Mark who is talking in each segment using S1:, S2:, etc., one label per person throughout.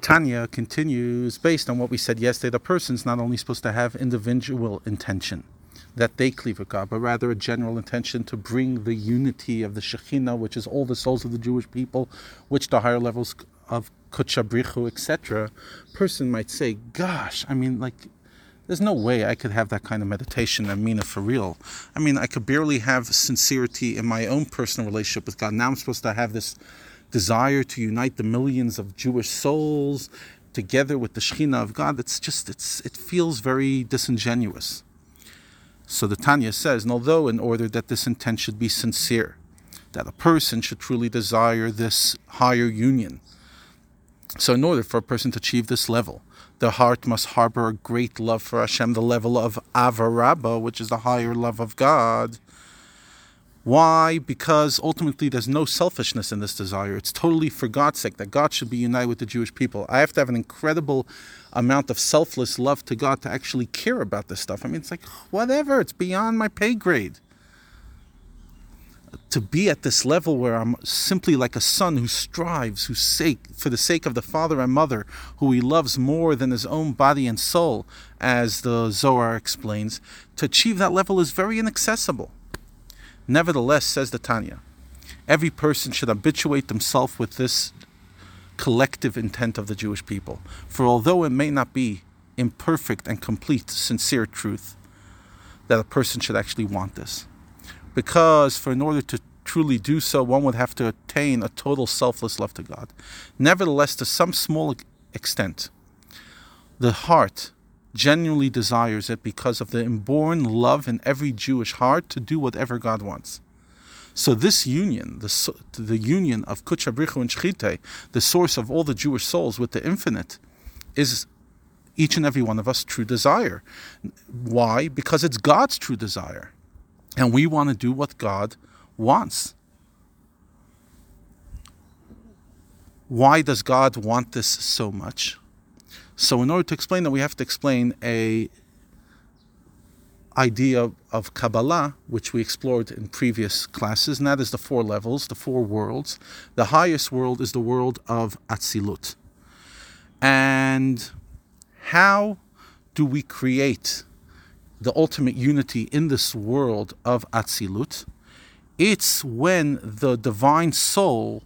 S1: Tanya continues based on what we said yesterday. The person's not only supposed to have individual intention that they cleave with God, but rather a general intention to bring the unity of the Shekhinah, which is all the souls of the Jewish people, which the higher levels of Kudsha Brich Hu, etc. Person might say, "Gosh, I mean, like." There's no way I could have that kind of meditation and mean for real. I mean, I could barely have sincerity in my own personal relationship with God. Now I'm supposed to have this desire to unite the millions of Jewish souls together with the Shekhinah of God. It's just, it's, it feels very disingenuous. So the Tanya says, and although in order that this intent should be sincere, that a person should truly desire this higher union. So in order for a person to achieve this level, the heart must harbor a great love for Hashem, the level of Ahavah Rabbah, which is the higher love of God. Why? Because ultimately there's no selfishness in this desire. It's totally for God's sake that God should be united with the Jewish people. I have to have an incredible amount of selfless love to God to actually care about this stuff. I mean, it's like, whatever, it's beyond my pay grade. To be at this level where I'm simply like a son who strives, whose sake, for the sake of the father and mother, who he loves more than his own body and soul, as the Zohar explains, to achieve that level is very inaccessible. Nevertheless, says the Tanya, every person should habituate themselves with this collective intent of the Jewish people. For although it may not be imperfect and complete, sincere truth, that a person should actually want this. Because for in order to truly do so, one would have to attain a total selfless love to God. Nevertheless, to some small extent, the heart genuinely desires it because of the inborn love in every Jewish heart to do whatever God wants. So this union, the, the union of Kudsha Brich Hu and Shchite, the source of all the Jewish souls with the infinite, is each and every one of us true desire. Why? Because it's God's true desire. And we want to do what God wants. Why does God want this so much? So in order to explain that, we have to explain a idea of Kabbalah, which we explored in previous classes, and that is the four levels, the four worlds. The highest world is the world of Atzilut. And how do we create the ultimate unity in this world of Atzilut? It's when the divine soul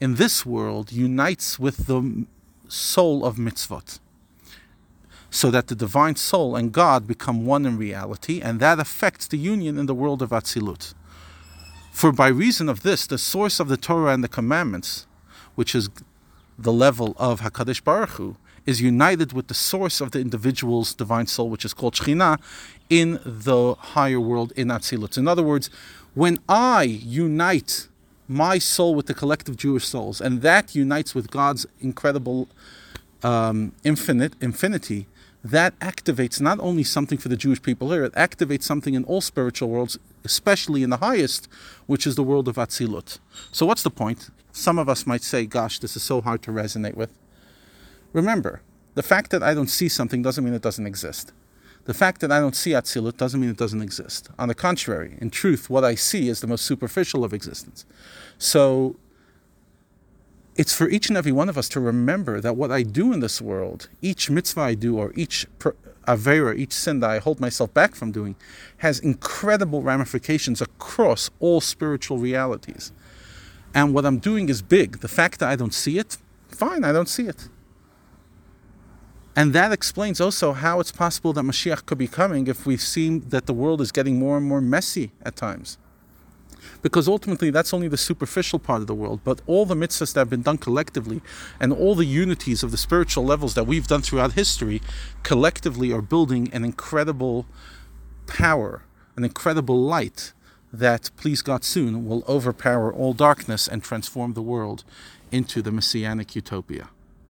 S1: in this world unites with the soul of mitzvot. So that the divine soul and God become one in reality, and that affects the union in the world of Atzilut. For by reason of this, the source of the Torah and the commandments, which is the level of Hakadosh Baruch Hu, is united with the source of the individual's divine soul, which is called Shekhinah, in the higher world in Atzilut. In other words, when I unite my soul with the collective Jewish souls, and that unites with God's incredible um, infinite infinity. That activates not only something for the Jewish people here, it activates something in all spiritual worlds, especially in the highest, which is the world of Atzilut. So, what's the point? Some of us might say, "Gosh, this is so hard to resonate with." Remember, the fact that I don't see something doesn't mean it doesn't exist. The fact that I don't see Atzilut doesn't mean it doesn't exist. On the contrary, in truth, what I see is the most superficial of existence. So it's for each and every one of us to remember that what I do in this world, each mitzvah I do, or each avera, each sin that I hold myself back from doing, has incredible ramifications across all spiritual realities. And what I'm doing is big. The fact that I don't see it, fine, I don't see it. And that explains also how it's possible that Mashiach could be coming if we see that the world is getting more and more messy at times. Because ultimately, that's only the superficial part of the world. But all the mitzvahs that have been done collectively and all the unities of the spiritual levels that we've done throughout history collectively are building an incredible power, an incredible light that, please God, soon will overpower all darkness and transform the world into the messianic utopia.